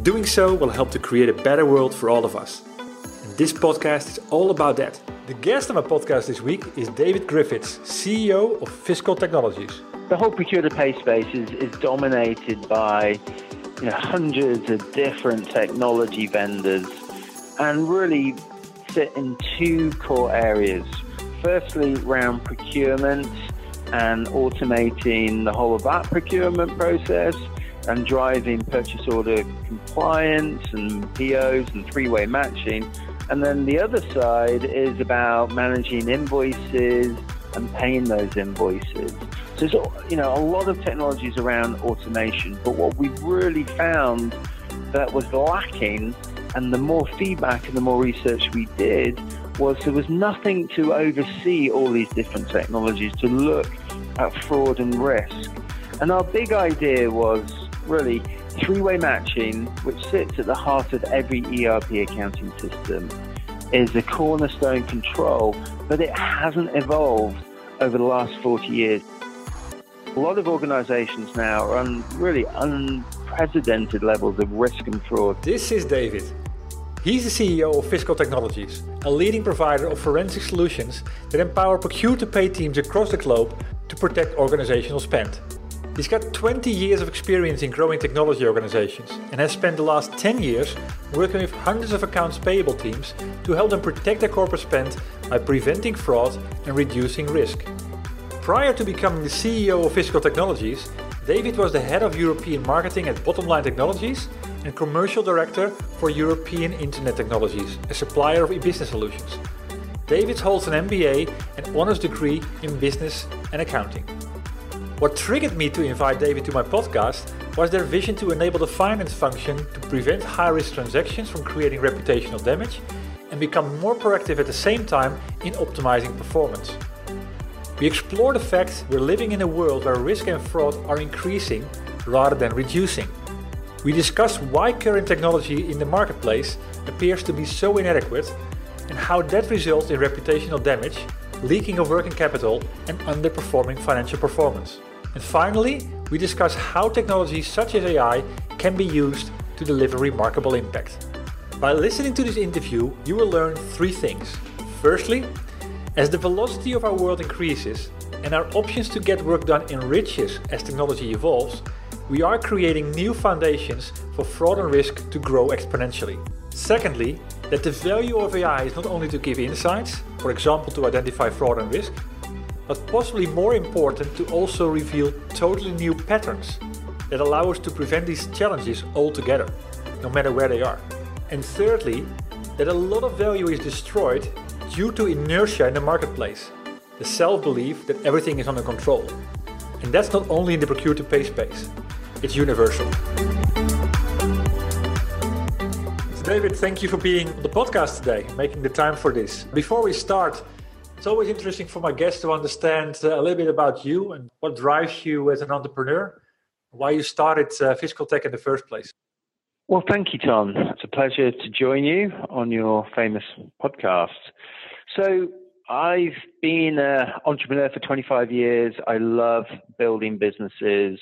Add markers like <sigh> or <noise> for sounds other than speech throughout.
And doing so will help to create a better world for all of us. And this podcast is all about that. The guest on my podcast this week is David Griffiths, CEO of Fiscal Technologies. The whole procure to pay space is, is dominated by you know, hundreds of different technology vendors and really sit in two core areas. Firstly, around procurement and automating the whole of that procurement process and driving purchase order compliance and POs and three way matching. And then the other side is about managing invoices and paying those invoices. So you know a lot of technologies around automation, but what we really found that was lacking, and the more feedback and the more research we did, was there was nothing to oversee all these different technologies to look at fraud and risk. And our big idea was really three-way matching, which sits at the heart of every ERP accounting system, is a cornerstone control, but it hasn't evolved over the last 40 years. A lot of organizations now are on really unprecedented levels of risk and fraud. This is David. He's the CEO of Fiscal Technologies, a leading provider of forensic solutions that empower procure to pay teams across the globe to protect organizational spend. He's got 20 years of experience in growing technology organizations and has spent the last 10 years working with hundreds of accounts payable teams to help them protect their corporate spend by preventing fraud and reducing risk. Prior to becoming the CEO of Fiscal Technologies, David was the head of European marketing at Bottomline Technologies and commercial director for European Internet Technologies, a supplier of e-business solutions. David holds an MBA and honors degree in business and accounting. What triggered me to invite David to my podcast was their vision to enable the finance function to prevent high risk transactions from creating reputational damage and become more proactive at the same time in optimizing performance. We explore the fact we're living in a world where risk and fraud are increasing rather than reducing. We discuss why current technology in the marketplace appears to be so inadequate and how that results in reputational damage, leaking of working capital, and underperforming financial performance. And finally, we discuss how technologies such as AI can be used to deliver remarkable impact. By listening to this interview, you will learn three things. Firstly, as the velocity of our world increases and our options to get work done enriches as technology evolves, we are creating new foundations for fraud and risk to grow exponentially. Secondly, that the value of AI is not only to give insights, for example to identify fraud and risk, but possibly more important to also reveal totally new patterns that allow us to prevent these challenges altogether, no matter where they are. And thirdly, that a lot of value is destroyed due to inertia in the marketplace, the self belief that everything is under control. And that's not only in the procure to pay space, it's universal. So, David, thank you for being on the podcast today, making the time for this. Before we start, it's always interesting for my guests to understand uh, a little bit about you and what drives you as an entrepreneur, why you started uh, Fiscal Tech in the first place. Well, thank you, Tom. It's a pleasure to join you on your famous podcast. So, I've been an entrepreneur for 25 years. I love building businesses,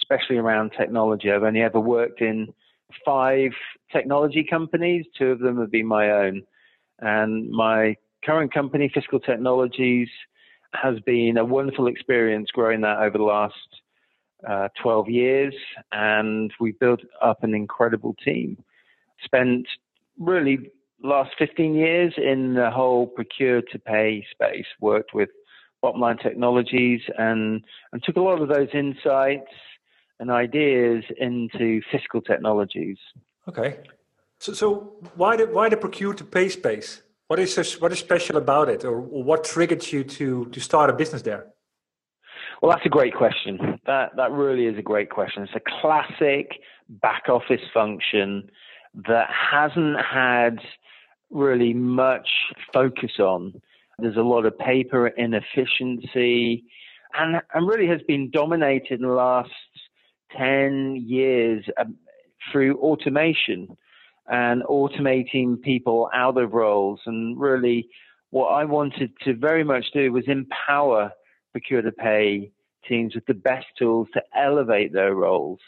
especially around technology. I've only ever worked in five technology companies, two of them have been my own. And my current company, Fiscal Technologies, has been a wonderful experience growing that over the last uh, 12 years, and we've built up an incredible team. Spent really last 15 years in the whole procure to pay space, worked with Bottomline Technologies and, and took a lot of those insights and ideas into fiscal technologies. Okay. So, so why the why the procure to pay space? What is what is special about it, or what triggered you to to start a business there? Well, that's a great question. That that really is a great question. It's a classic back office function that hasn't had really much focus on. There's a lot of paper inefficiency, and and really has been dominated in the last ten years um, through automation and automating people out of roles. And really, what I wanted to very much do was empower procure to pay teams with the best tools to elevate their roles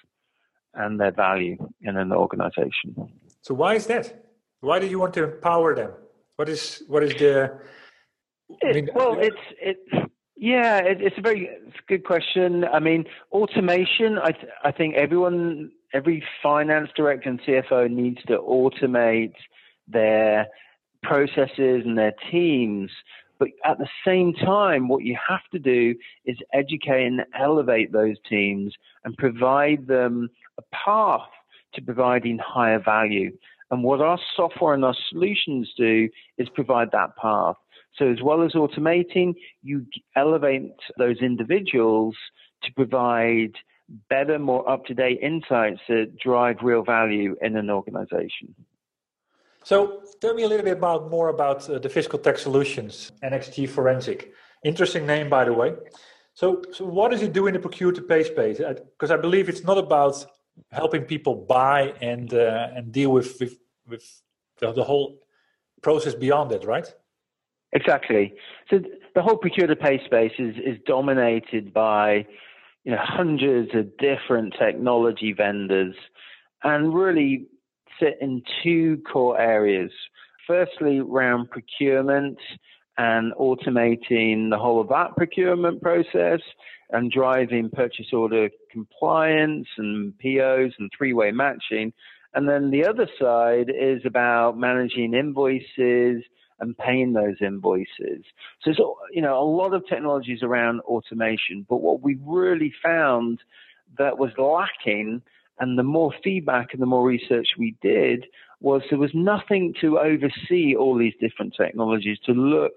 and their value in an organization. So why is that? Why do you want to empower them? What is what is the I mean, well, it's it. Yeah, it, it's a very it's a good question. I mean, automation. I th- I think everyone every finance director and CFO needs to automate their processes and their teams. But at the same time, what you have to do is educate and elevate those teams and provide them a path to providing higher value. And what our software and our solutions do is provide that path. So as well as automating, you elevate those individuals to provide better, more up to date insights that drive real value in an organization. So, tell me a little bit about more about uh, the Fiscal Tech Solutions, NXG Forensic. Interesting name, by the way. So, so what does it do in the procure to pay space? Because I, I, believe it's not about helping people buy and uh, and deal with with, with the, the whole process beyond it, right? Exactly. So the whole procure to pay space is, is dominated by you know, hundreds of different technology vendors and really sit in two core areas. Firstly, around procurement and automating the whole of that procurement process and driving purchase order compliance and POs and three way matching. And then the other side is about managing invoices and paying those invoices. So, you know, a lot of technologies around automation, but what we really found that was lacking, and the more feedback and the more research we did, was there was nothing to oversee all these different technologies to look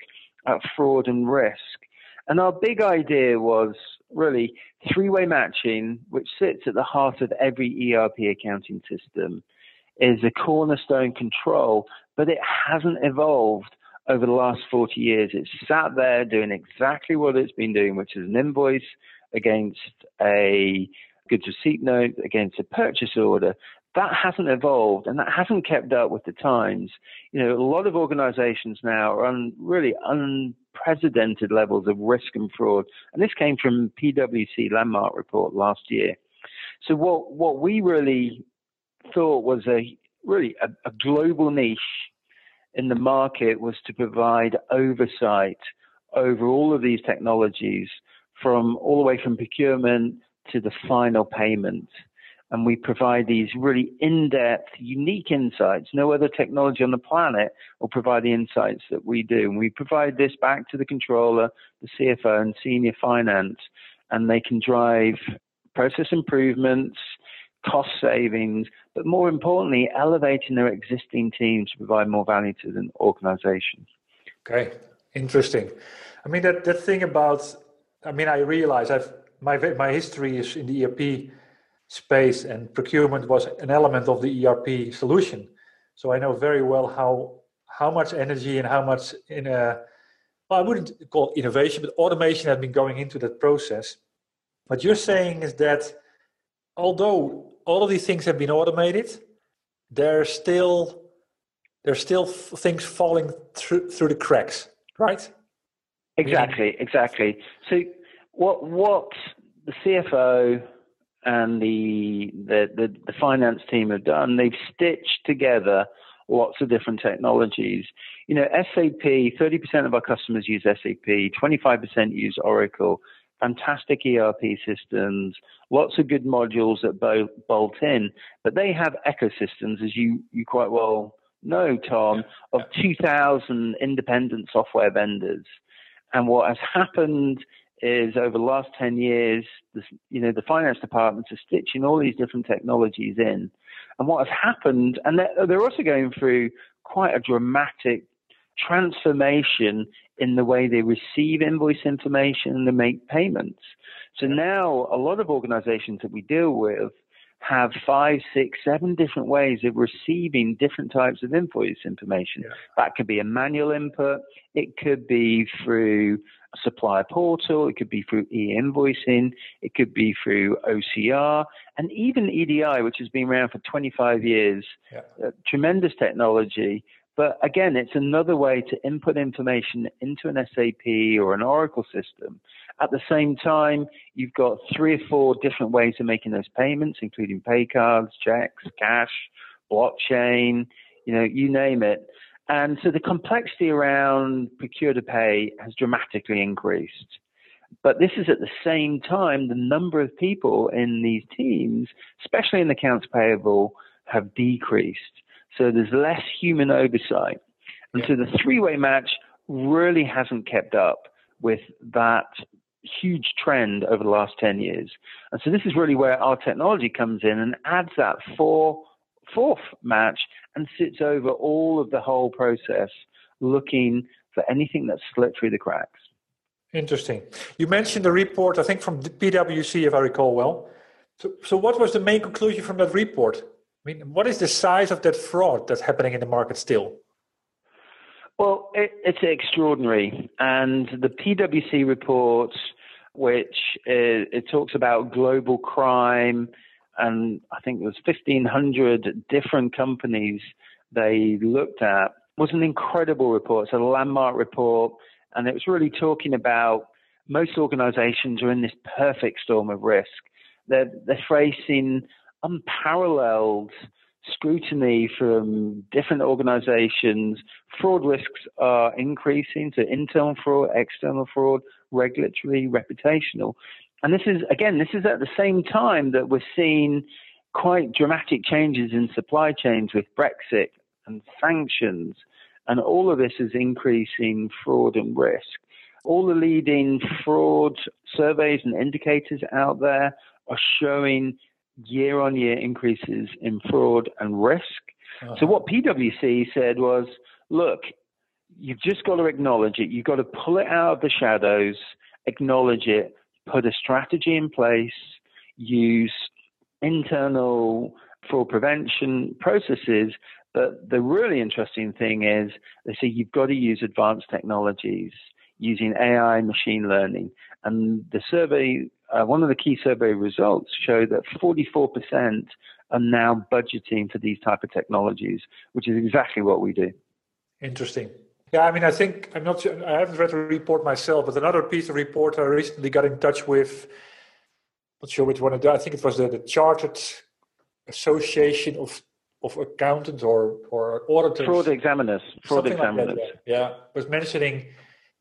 at fraud and risk. And our big idea was really three way matching, which sits at the heart of every ERP accounting system is a cornerstone control, but it hasn't evolved over the last 40 years. It's sat there doing exactly what it's been doing, which is an invoice against a goods receipt note, against a purchase order. That hasn't evolved and that hasn't kept up with the times. You know, a lot of organizations now are on really unprecedented levels of risk and fraud. And this came from PwC landmark report last year. So what, what we really thought was a really a, a global niche in the market was to provide oversight over all of these technologies from all the way from procurement to the final payment. And we provide these really in-depth, unique insights. No other technology on the planet will provide the insights that we do. And we provide this back to the controller, the CFO, and senior finance, and they can drive process improvements, cost savings, but more importantly, elevating their existing teams to provide more value to the organization. Okay, interesting. I mean, that, that thing about, I mean, I realize I've, my, my history is in the ERP space and procurement was an element of the ERP solution. So I know very well how how much energy and how much in a well, I wouldn't call innovation, but automation has been going into that process. What you're saying is that although all of these things have been automated, there's still there's still things falling through through the cracks, right? Exactly, exactly. So what what the CFO and the, the the the finance team have done, they've stitched together lots of different technologies. You know, SAP, 30% of our customers use SAP, 25% use Oracle, fantastic ERP systems, lots of good modules that bolt in, but they have ecosystems, as you, you quite well know, Tom, of 2,000 independent software vendors. And what has happened is over the last 10 years, this, you know, the finance departments are stitching all these different technologies in. And what has happened, and they're, they're also going through quite a dramatic transformation in the way they receive invoice information and they make payments. So now a lot of organizations that we deal with have five, six, seven different ways of receiving different types of invoice information. Yeah. That could be a manual input. It could be through a supplier portal. It could be through e-invoicing. It could be through OCR and even EDI, which has been around for 25 years. Yeah. Uh, tremendous technology but again, it's another way to input information into an SAP or an Oracle system. At the same time, you've got three or four different ways of making those payments, including pay cards, checks, cash, blockchain, you know, you name it. And so the complexity around procure to pay has dramatically increased. But this is at the same time, the number of people in these teams, especially in accounts payable, have decreased. So there's less human oversight. And so the three way match really hasn't kept up with that huge trend over the last 10 years. And so this is really where our technology comes in and adds that four, fourth match and sits over all of the whole process, looking for anything that's slipped through the cracks. Interesting. You mentioned the report, I think from the PwC, if I recall well. So, so what was the main conclusion from that report? I mean, what is the size of that fraud that's happening in the market still? Well, it, it's extraordinary. And the PwC report, which is, it talks about global crime, and I think it was 1,500 different companies they looked at, was an incredible report. It's a landmark report, and it was really talking about most organizations are in this perfect storm of risk. They're, they're facing unparalleled scrutiny from different organizations. Fraud risks are increasing, so internal fraud, external fraud, regulatory, reputational. And this is, again, this is at the same time that we're seeing quite dramatic changes in supply chains with Brexit and sanctions. And all of this is increasing fraud and risk. All the leading fraud surveys and indicators out there are showing year on year increases in fraud and risk. Uh-huh. So, what PwC said was look, you've just got to acknowledge it. You've got to pull it out of the shadows, acknowledge it, put a strategy in place, use internal fraud prevention processes. But the really interesting thing is they say you've got to use advanced technologies using AI, machine learning. And the survey uh, one of the key survey results show that 44% are now budgeting for these type of technologies, which is exactly what we do. Interesting. Yeah, I mean, I think I'm not sure. I haven't read the report myself, but another piece of report I recently got in touch with. Not sure which one it. I think it was the, the Chartered Association of of accountants or or auditors. Fraud examiners. Fraud examiners. Like yeah, was mentioning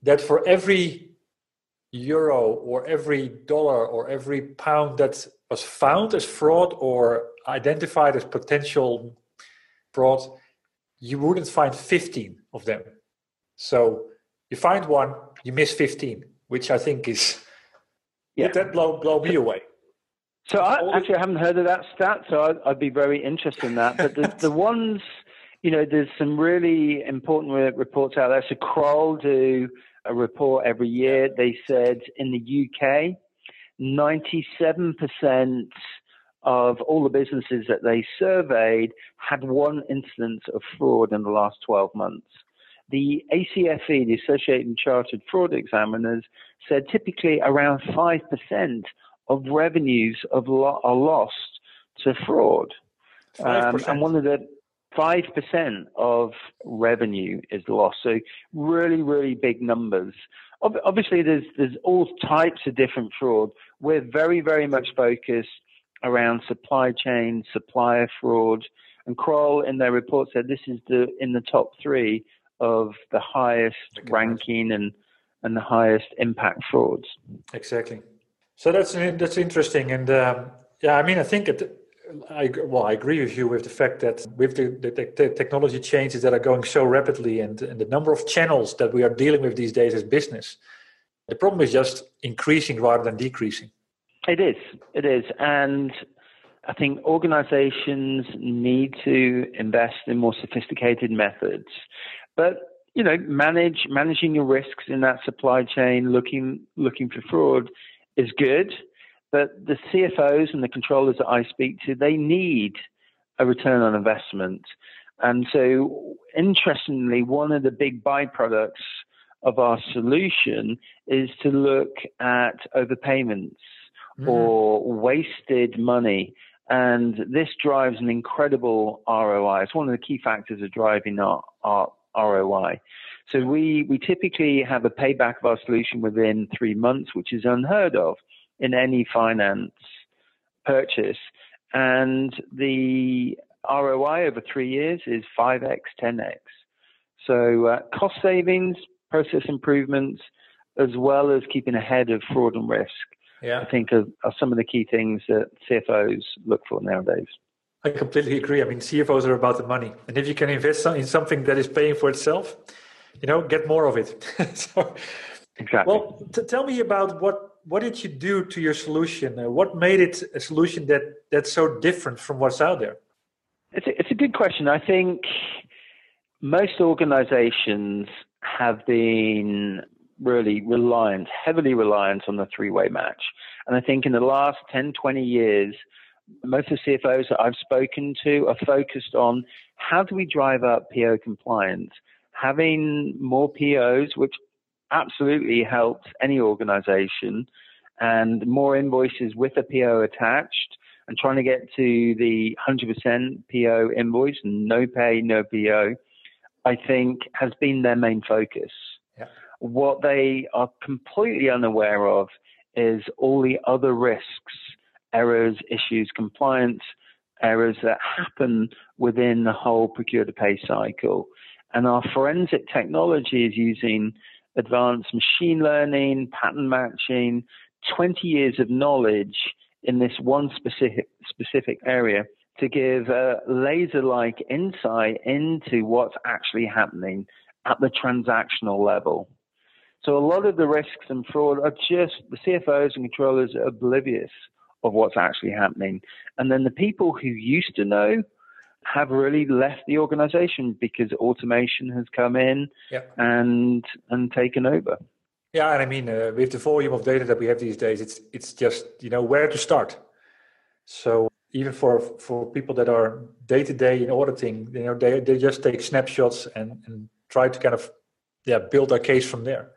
that for every euro or every dollar or every pound that was found as fraud or identified as potential fraud, you wouldn't find 15 of them. So you find one, you miss 15, which I think is yeah. that blow blow me away. So I, actually, I haven't heard of that stat, so I'd, I'd be very interested in that. But the, <laughs> the ones, you know, there's some really important reports out there. So Kroll do a report every year. They said in the UK, 97% of all the businesses that they surveyed had one instance of fraud in the last 12 months. The ACFE, the Associated Chartered Fraud Examiners, said typically around 5% of revenues of lo- are lost to fraud. Um, and one of the 5% of revenue is lost. So really, really big numbers. Obviously, there's, there's all types of different fraud. We're very, very much focused around supply chain, supplier fraud, And Kroll, in their report, said this is the in the top three of the highest ranking and and the highest impact frauds. Exactly. So that's that's interesting, and um, yeah, I mean, I think it. I well, I agree with you with the fact that with the, the, the technology changes that are going so rapidly, and, and the number of channels that we are dealing with these days as business, the problem is just increasing rather than decreasing. It is. It is, and I think organizations need to invest in more sophisticated methods, but you know, manage managing your risks in that supply chain, looking looking for fraud, is good. But the CFOs and the controllers that I speak to, they need a return on investment. And so, interestingly, one of the big byproducts of our solution is to look at overpayments mm. or wasted money. And this drives an incredible ROI. It's one of the key factors of driving our, our ROI. So we, we typically have a payback of our solution within three months, which is unheard of in any finance purchase. And the ROI over three years is 5x, 10x. So uh, cost savings, process improvements, as well as keeping ahead of fraud and risk, yeah. I think are, are some of the key things that CFOs look for nowadays. I completely agree. I mean, CFOs are about the money, and if you can invest in something that is paying for itself, you know, get more of it. <laughs> so, exactly. Well, t- tell me about what what did you do to your solution? Uh, what made it a solution that that's so different from what's out there? It's a, it's a good question. I think most organizations have been really reliant, heavily reliant on the three way match. And I think in the last 10, 20 years, most of the CFOs that I've spoken to are focused on how do we drive up PO compliance? Having more POs, which absolutely helps any organization, and more invoices with a PO attached, and trying to get to the 100% PO invoice and no pay, no PO, I think has been their main focus. Yeah. What they are completely unaware of is all the other risks errors, issues, compliance errors that happen within the whole procure to pay cycle. And our forensic technology is using advanced machine learning, pattern matching, 20 years of knowledge in this one specific, specific area to give a laser like insight into what's actually happening at the transactional level. So a lot of the risks and fraud are just the CFOs and controllers are oblivious of what's actually happening. And then the people who used to know have really left the organization because automation has come in yep. and and taken over. Yeah, and I mean, uh, with the volume of data that we have these days, it's it's just you know where to start. So even for for people that are day to day in auditing, you know, they they just take snapshots and and try to kind of yeah build a case from there.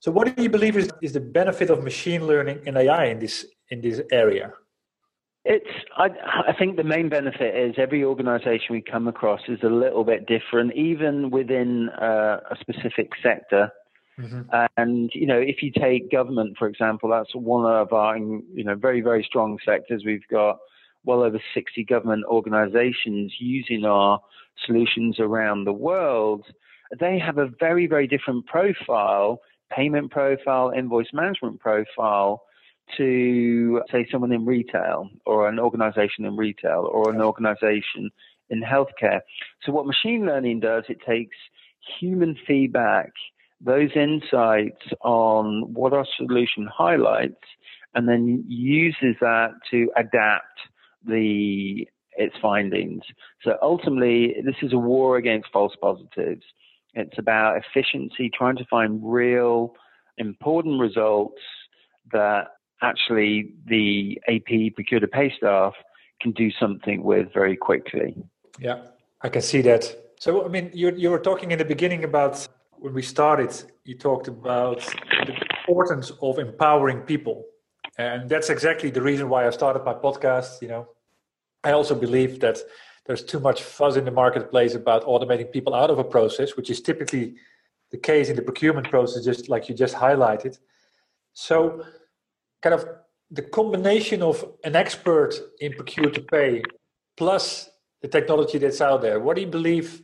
So, what do you believe is, is the benefit of machine learning and AI in this in this area? It's. I, I think the main benefit is every organization we come across is a little bit different, even within uh, a specific sector. Mm-hmm. And you know, if you take government, for example, that's one of our you know very very strong sectors. We've got well over 60 government organizations using our solutions around the world. They have a very very different profile payment profile, invoice management profile to, say, someone in retail or an organization in retail or an organization in healthcare. So, what machine learning does, it takes human feedback, those insights on what our solution highlights, and then uses that to adapt the its findings. So ultimately, this is a war against false positives. It's about efficiency, trying to find real important results that actually the AP procure to pay staff can do something with very quickly. Yeah, I can see that. So, I mean, you, you were talking in the beginning about when we started, you talked about the importance of empowering people. And that's exactly the reason why I started my podcast. You know, I also believe that there's too much fuzz in the marketplace about automating people out of a process, which is typically the case in the procurement process, just like you just highlighted. So, kind of the combination of an expert in procure to pay plus the technology that's out there, what do you believe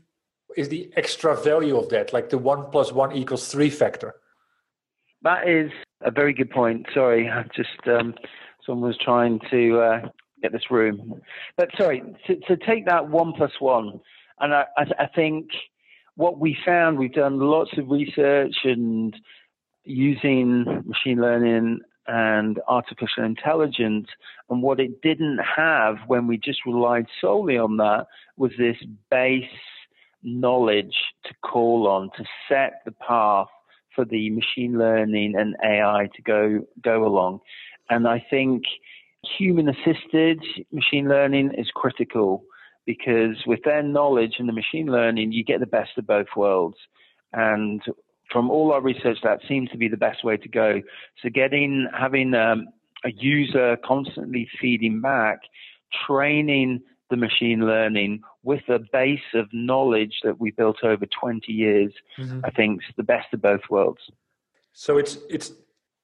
is the extra value of that, like the one plus one equals three factor? That is a very good point. Sorry, I just um, someone was trying to uh, get this room. But sorry, to, to, take that one plus one, and I, I, I think what we found, we've done lots of research and using machine learning and artificial intelligence. And what it didn't have when we just relied solely on that was this base knowledge to call on to set the path for the machine learning and AI to go go along. And I think human assisted machine learning is critical because with their knowledge and the machine learning, you get the best of both worlds. And from all our research, that seems to be the best way to go. So getting, having um, a user constantly feeding back, training the machine learning with a base of knowledge that we built over 20 years, mm-hmm. I think is the best of both worlds. So it's, it's,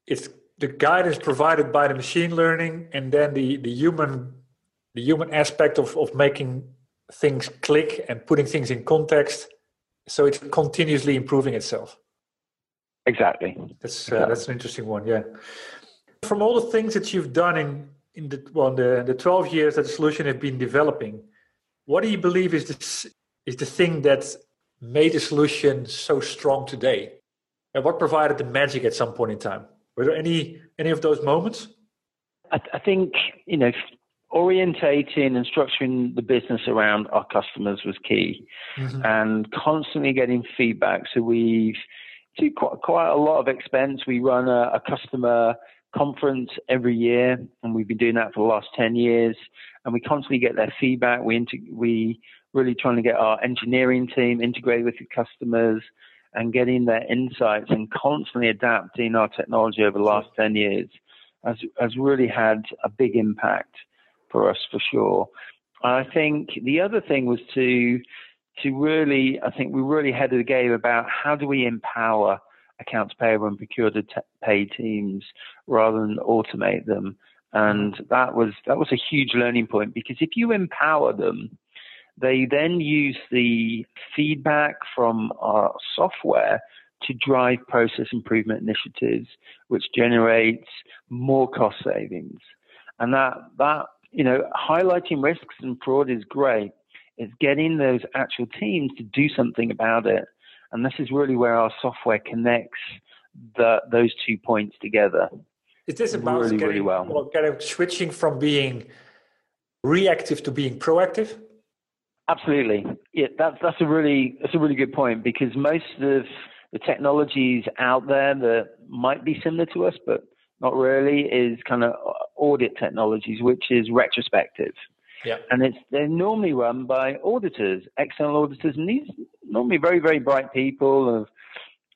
it's the guidance provided by the machine learning and then the, the human the human aspect of, of making things click and putting things in context so it's continuously improving itself exactly. That's uh, that's an interesting one yeah. From all the things that you've done in in the well the, the 12 years that the solution has been developing what do you believe is this is the thing that made the solution so strong today? And what provided the magic at some point in time? Were there any any of those moments? I, I think you know orientating and structuring the business around our customers was key. Mm-hmm. and constantly getting feedback. So we've to quite, quite a lot of expense. We run a, a, customer conference every year and we've been doing that for the last 10 years and we constantly get their feedback. We, integ- we really trying to get our engineering team integrated with the customers and getting their insights and constantly adapting our technology over the last 10 years has, has really had a big impact for us for sure. I think the other thing was to to really, I think we really headed the game about how do we empower accounts payable and procure to pay teams rather than automate them. And that was that was a huge learning point because if you empower them, they then use the feedback from our software to drive process improvement initiatives, which generates more cost savings. And that that you know, highlighting risks and fraud is great. It's getting those actual teams to do something about it. And this is really where our software connects the, those two points together. Is this about really, getting, really well. kind of switching from being reactive to being proactive? Absolutely. Yeah, that's that's a really that's a really good point because most of the technologies out there that might be similar to us, but not really, is kind of audit technologies, which is retrospective. Yeah. And it's they're normally run by auditors, external auditors, and these normally very, very bright people have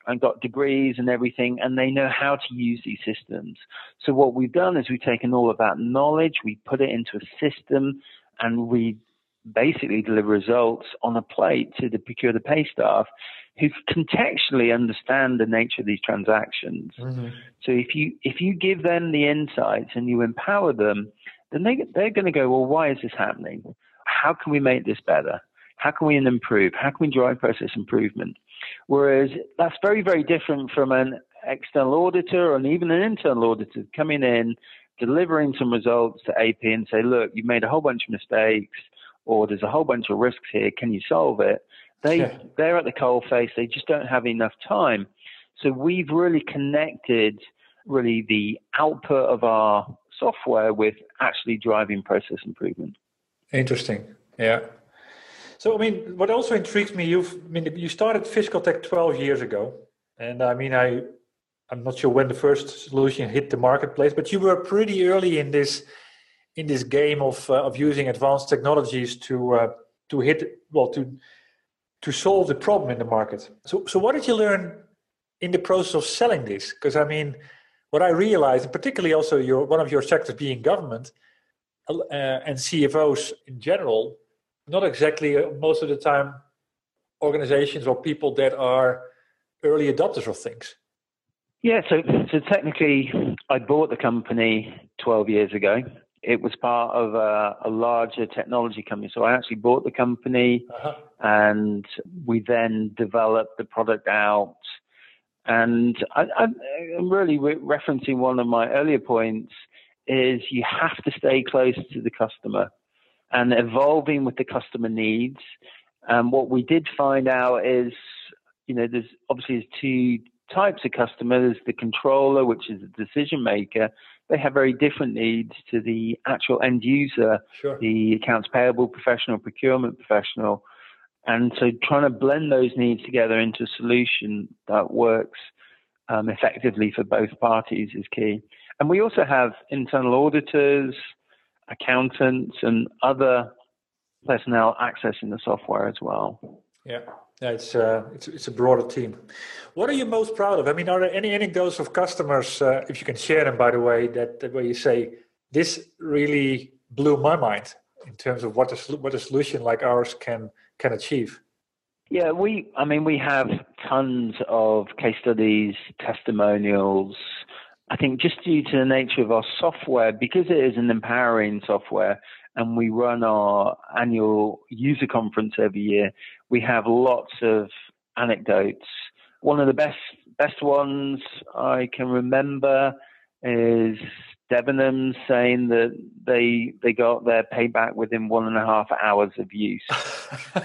and got degrees and everything, and they know how to use these systems. So what we've done is we've taken all of that knowledge, we put it into a system, and we basically deliver results on a plate to the procure to pay staff who contextually understand the nature of these transactions. Mm-hmm. So if you if you give them the insights and you empower them, then they they're going to go, well, why is this happening? How can we make this better? How can we improve? How can we drive process improvement? Whereas that's very very different from an external auditor and even an internal auditor coming in, delivering some results to AP and say, look, you've made a whole bunch of mistakes, or there's a whole bunch of risks here. Can you solve it? They yeah. they're at the coal face. They just don't have enough time. So we've really connected really the output of our software with actually driving process improvement. Interesting. Yeah. So I mean, what also intrigues me, you've I mean you started Fiscal Tech 12 years ago, and I mean I I'm not sure when the first solution hit the marketplace, but you were pretty early in this in this game of uh, of using advanced technologies to uh, to hit well to to solve the problem in the market. So, so what did you learn in the process of selling this? Because I mean, what I realized, and particularly also your one of your sectors being government uh, and CFOs in general, not exactly uh, most of the time organizations or people that are early adopters of things. Yeah, so so technically, I bought the company 12 years ago it was part of a, a larger technology company. So I actually bought the company uh-huh. and we then developed the product out. And I, am really re- referencing one of my earlier points is you have to stay close to the customer and evolving with the customer needs. And what we did find out is, you know, there's obviously there's two types of customers. The controller, which is the decision maker, they have very different needs to the actual end user, sure. the accounts payable professional, procurement professional. And so trying to blend those needs together into a solution that works um, effectively for both parties is key. And we also have internal auditors, accountants, and other personnel accessing the software as well. Yeah. Yeah, it's, uh, it's it's a broader team. What are you most proud of? I mean, are there any anecdotes of customers, uh, if you can share them, by the way, that, that where you say this really blew my mind in terms of what a what a solution like ours can can achieve? Yeah, we. I mean, we have tons of case studies, testimonials. I think just due to the nature of our software, because it is an empowering software, and we run our annual user conference every year, we have lots of anecdotes. One of the best best ones I can remember is Debenhams saying that they they got their payback within one and a half hours of use.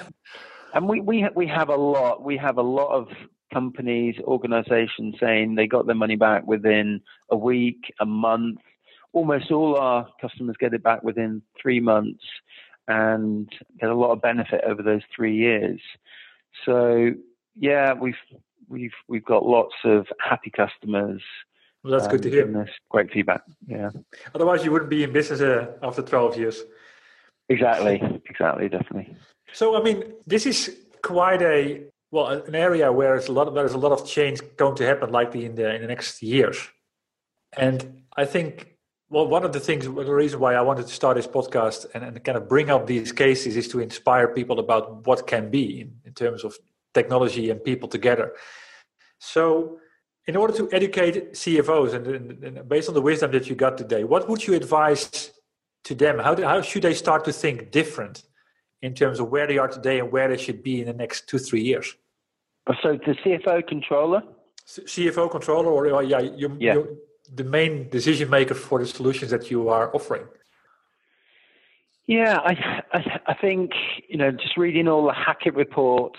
<laughs> and we we we have a lot we have a lot of companies organizations saying they got their money back within a week, a month. Almost all our customers get it back within three months and get a lot of benefit over those three years. So yeah, we've we've we've got lots of happy customers. Well, that's um, good to hear. Great feedback. Yeah. Otherwise, you wouldn't be in business uh, after twelve years. Exactly. Exactly. Definitely. So, I mean, this is quite a well an area where there's a lot of, there's a lot of change going to happen, likely in the in the next years. And I think well, one of the things, the reason why I wanted to start this podcast and, and kind of bring up these cases is to inspire people about what can be in, in terms of technology and people together. So, in order to educate CFOs and, and, and, based on the wisdom that you got today, what would you advise to them? How, do, how should they start to think different in terms of where they are today and where they should be in the next two, three years? Uh, so, the CFO controller? CFO controller, or uh, yeah, you, yeah. You, the main decision maker for the solutions that you are offering? Yeah, I, I, I think you know just reading all the Hackett reports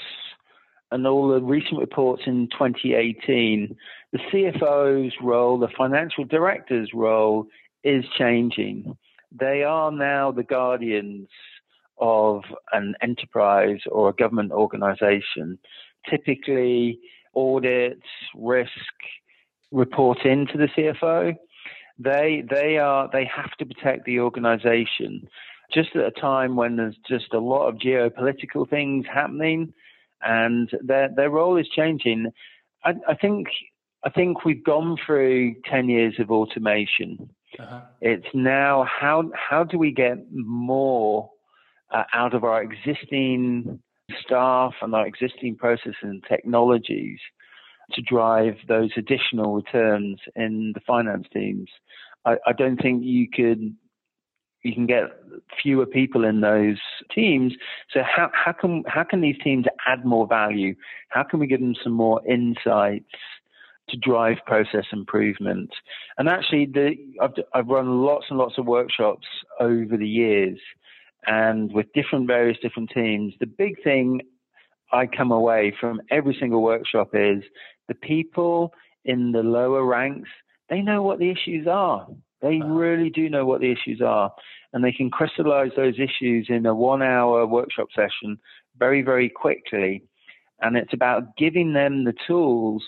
and all the recent reports in 2018, the CFO's role, the financial director's role is changing. They are now the guardians of an enterprise or a government organization. Typically, audits, risk, report into the CFO. They they are they have to protect the organization. Just at a time when there's just a lot of geopolitical things happening, and their their role is changing. I, I think I think we've gone through ten years of automation. Uh-huh. It's now how how do we get more uh, out of our existing staff and our existing processes and technologies to drive those additional returns in the finance teams. I, I don't think you could you can get fewer people in those teams. So how, how can how can these teams add more value? How can we give them some more insights to drive process improvement? And actually, the, I've, I've run lots and lots of workshops over the years, and with different various different teams. The big thing I come away from every single workshop is the people in the lower ranks, they know what the issues are. They really do know what the issues are. And they can crystallize those issues in a one hour workshop session very, very quickly. And it's about giving them the tools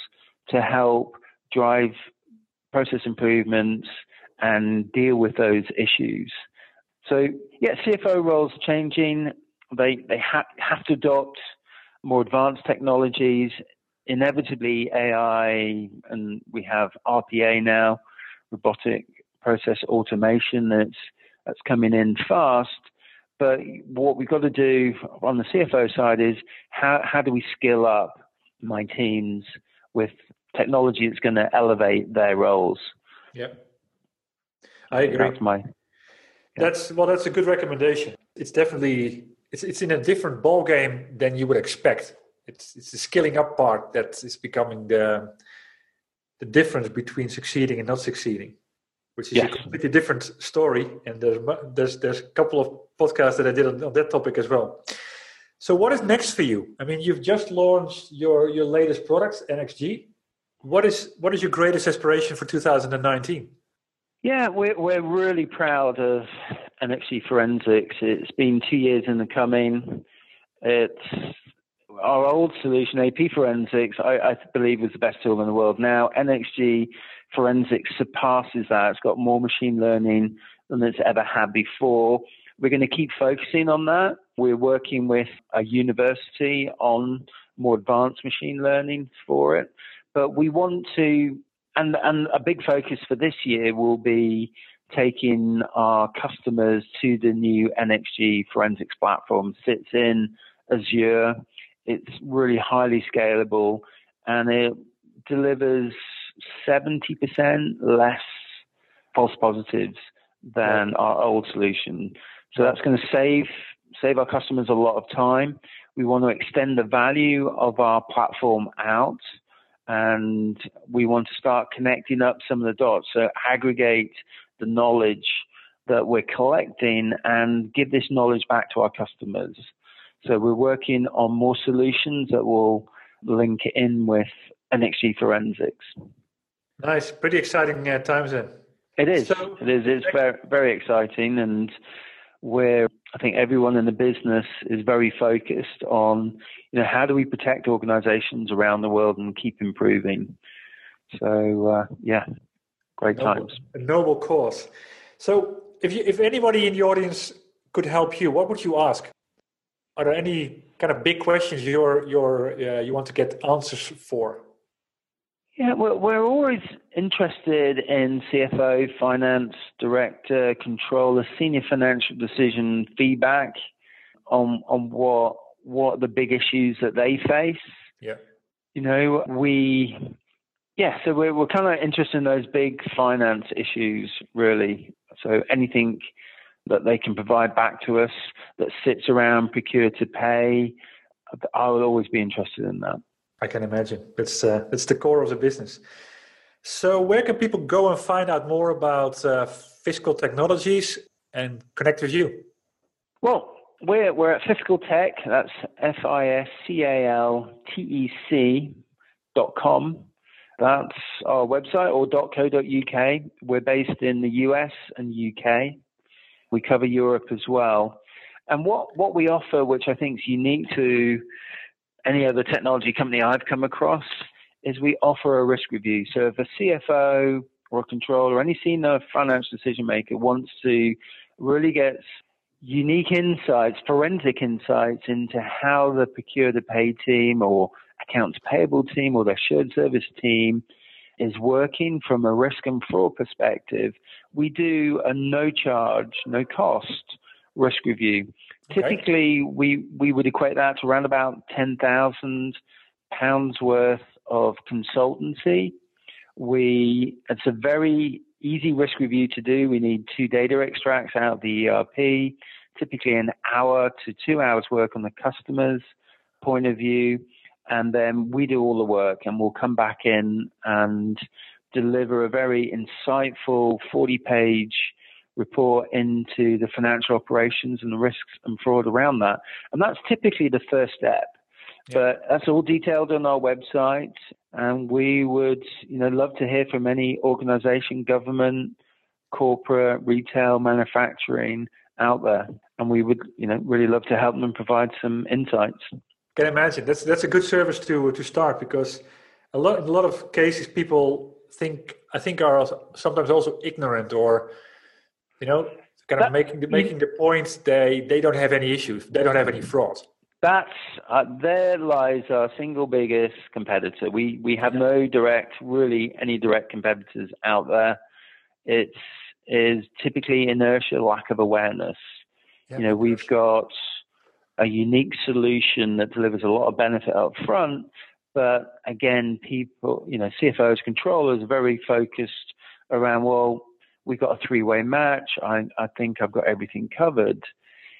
to help drive process improvements and deal with those issues. So, yeah, CFO roles are changing. They, they ha- have to adopt more advanced technologies, inevitably AI, and we have RPA now, robotic process automation that's that's coming in fast. But what we've got to do on the CFO side is how how do we skill up my teams with technology that's going to elevate their roles? Yeah, I agree. That's my That's well, that's a good recommendation. It's definitely it's it's in a different ball game than you would expect. It's it's the skilling up part that is becoming the the difference between succeeding and not succeeding, which is yes. a completely different story. And there's there's there's a couple of podcasts that I did on, on that topic as well. So what is next for you? I mean, you've just launched your your latest products, NXG. What is what is your greatest aspiration for 2019? Yeah, we're we're really proud of NXG Forensics. It's been two years in the coming. It's our old solution, AP Forensics, I, I, believe was the best tool in the world. Now, NXG Forensics surpasses that. It's got more machine learning than it's ever had before. We're going to keep focusing on that. We're working with a university on more advanced machine learning for it. But we want to, and, and a big focus for this year will be taking our customers to the new NXG Forensics platform. Sits in Azure it's really highly scalable and it delivers 70% less false positives than our old solution. So that's going to save save our customers a lot of time. We want to extend the value of our platform out and we want to start connecting up some of the dots. So aggregate the knowledge that we're collecting and give this knowledge back to our customers. So we're working on more solutions that will link in with NXG Forensics. Nice, pretty exciting uh, times then. It is. So, it is. It's very, very exciting, and where I think everyone in the business is very focused on, you know, how do we protect organisations around the world and keep improving. So uh, yeah, great noble, times. A noble cause. So if you, if anybody in the audience could help you, what would you ask? are there any kind of big questions you're you're uh, you want to get answers for? Yeah, we're, we're always interested in CFO, finance director, controller, senior financial decision feedback on on what what the big issues that they face. Yeah. You know, we yeah, so we're we're kind of interested in those big finance issues really. So anything that they can provide back to us that sits around procure to pay. I would always be interested in that. I can imagine. It's uh, it's the core of the business. So, where can people go and find out more about uh, Fiscal Technologies and connect with you? Well, we're we're at Fiscal Tech. That's F I S C A L T E C dot com. That's our website or .co.uk. We're based in the US and UK. We cover Europe as well. And what, what we offer, which I think is unique to any other technology company I've come across, is we offer a risk review. So if a CFO or a controller or any senior financial decision maker wants to really get unique insights, forensic insights into how the procure to pay team or accounts payable team or their shared service team is working from a risk and fraud perspective, we do a no charge, no cost risk review. Typically, we, we would equate that to around about £10,000 worth of consultancy. We, it's a very easy risk review to do. We need two data extracts out of the ERP, typically an hour to two hours work on the customer's point of view and then we do all the work and we'll come back in and deliver a very insightful 40 page report into the financial operations and the risks and fraud around that. And that's typically the first step. Yeah. But that's all detailed on our website, and we would, you know, love to hear from any organization, government, corporate, retail, manufacturing out there, and we would, you know, really love to help them provide some insights can imagine that's that's a good service to to start because a lot in a lot of cases people think I think are sometimes also ignorant or you know kind of that, making the, making the point they they don't have any issues they don't have any fraud. That's uh, there lies our single biggest competitor. We we have no direct really any direct competitors out there. It's is typically inertia, lack of awareness. Yeah, you know, we've got a unique solution that delivers a lot of benefit up front. But again, people, you know, CFOs, controllers are very focused around, well, we've got a three way match. I, I think I've got everything covered.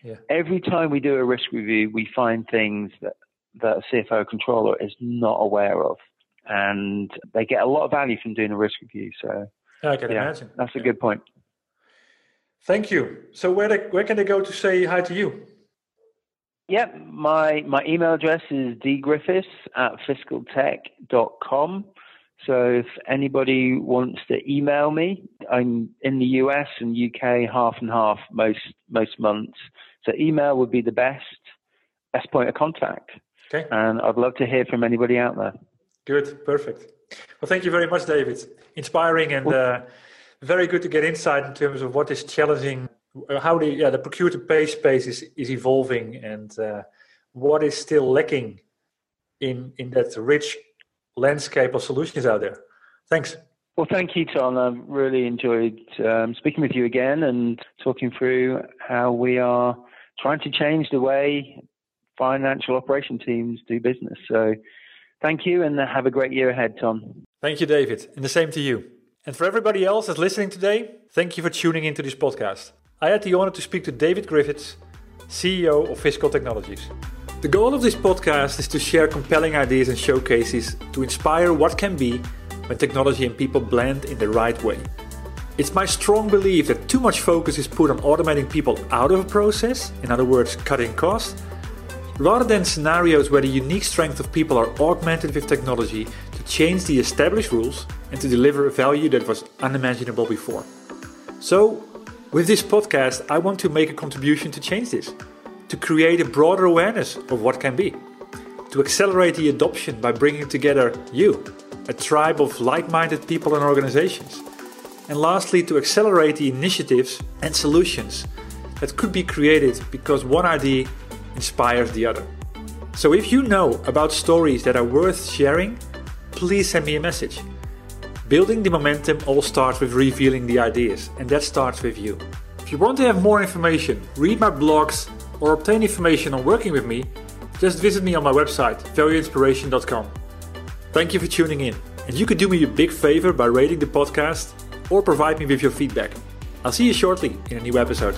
Yeah. Every time we do a risk review, we find things that, that a CFO controller is not aware of. And they get a lot of value from doing a risk review. So, I can yeah, imagine. that's a good point. Thank you. So where they, where can they go to say hi to you? Yep, my my email address is dgriffiths at fiscaltech.com. So if anybody wants to email me, I'm in the US and UK half and half most most months. So email would be the best best point of contact. Okay. And I'd love to hear from anybody out there. Good, perfect. Well, thank you very much, David. Inspiring and uh, very good to get insight in terms of what is challenging, uh, how the yeah the procure to pay space is, is evolving, and uh, what is still lacking in in that rich landscape of solutions out there. Thanks. Well, thank you, Tom. I've really enjoyed um, speaking with you again and talking through how we are trying to change the way financial operation teams do business. So, thank you and have a great year ahead, Tom. Thank you, David, and the same to you. And for everybody else that's listening today, thank you for tuning into this podcast. I had the honor to speak to David Griffiths, CEO of Fiscal Technologies. The goal of this podcast is to share compelling ideas and showcases to inspire what can be when technology and people blend in the right way. It's my strong belief that too much focus is put on automating people out of a process, in other words, cutting costs, rather than scenarios where the unique strength of people are augmented with technology to change the established rules and to deliver a value that was unimaginable before. So, with this podcast, I want to make a contribution to change this, to create a broader awareness of what can be, to accelerate the adoption by bringing together you, a tribe of like minded people and organizations, and lastly, to accelerate the initiatives and solutions that could be created because one idea inspires the other. So if you know about stories that are worth sharing, please send me a message. Building the momentum all starts with revealing the ideas, and that starts with you. If you want to have more information, read my blogs, or obtain information on working with me, just visit me on my website, valueinspiration.com. Thank you for tuning in, and you could do me a big favor by rating the podcast or provide me with your feedback. I'll see you shortly in a new episode.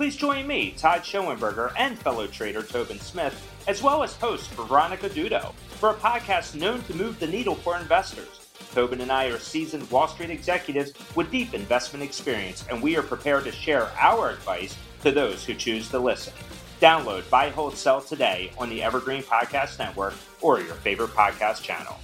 Please join me, Todd Schoenberger, and fellow trader Tobin Smith, as well as host Veronica Dudo, for a podcast known to move the needle for investors. Tobin and I are seasoned Wall Street executives with deep investment experience, and we are prepared to share our advice to those who choose to listen. Download Buy, Hold, Sell today on the Evergreen Podcast Network or your favorite podcast channel.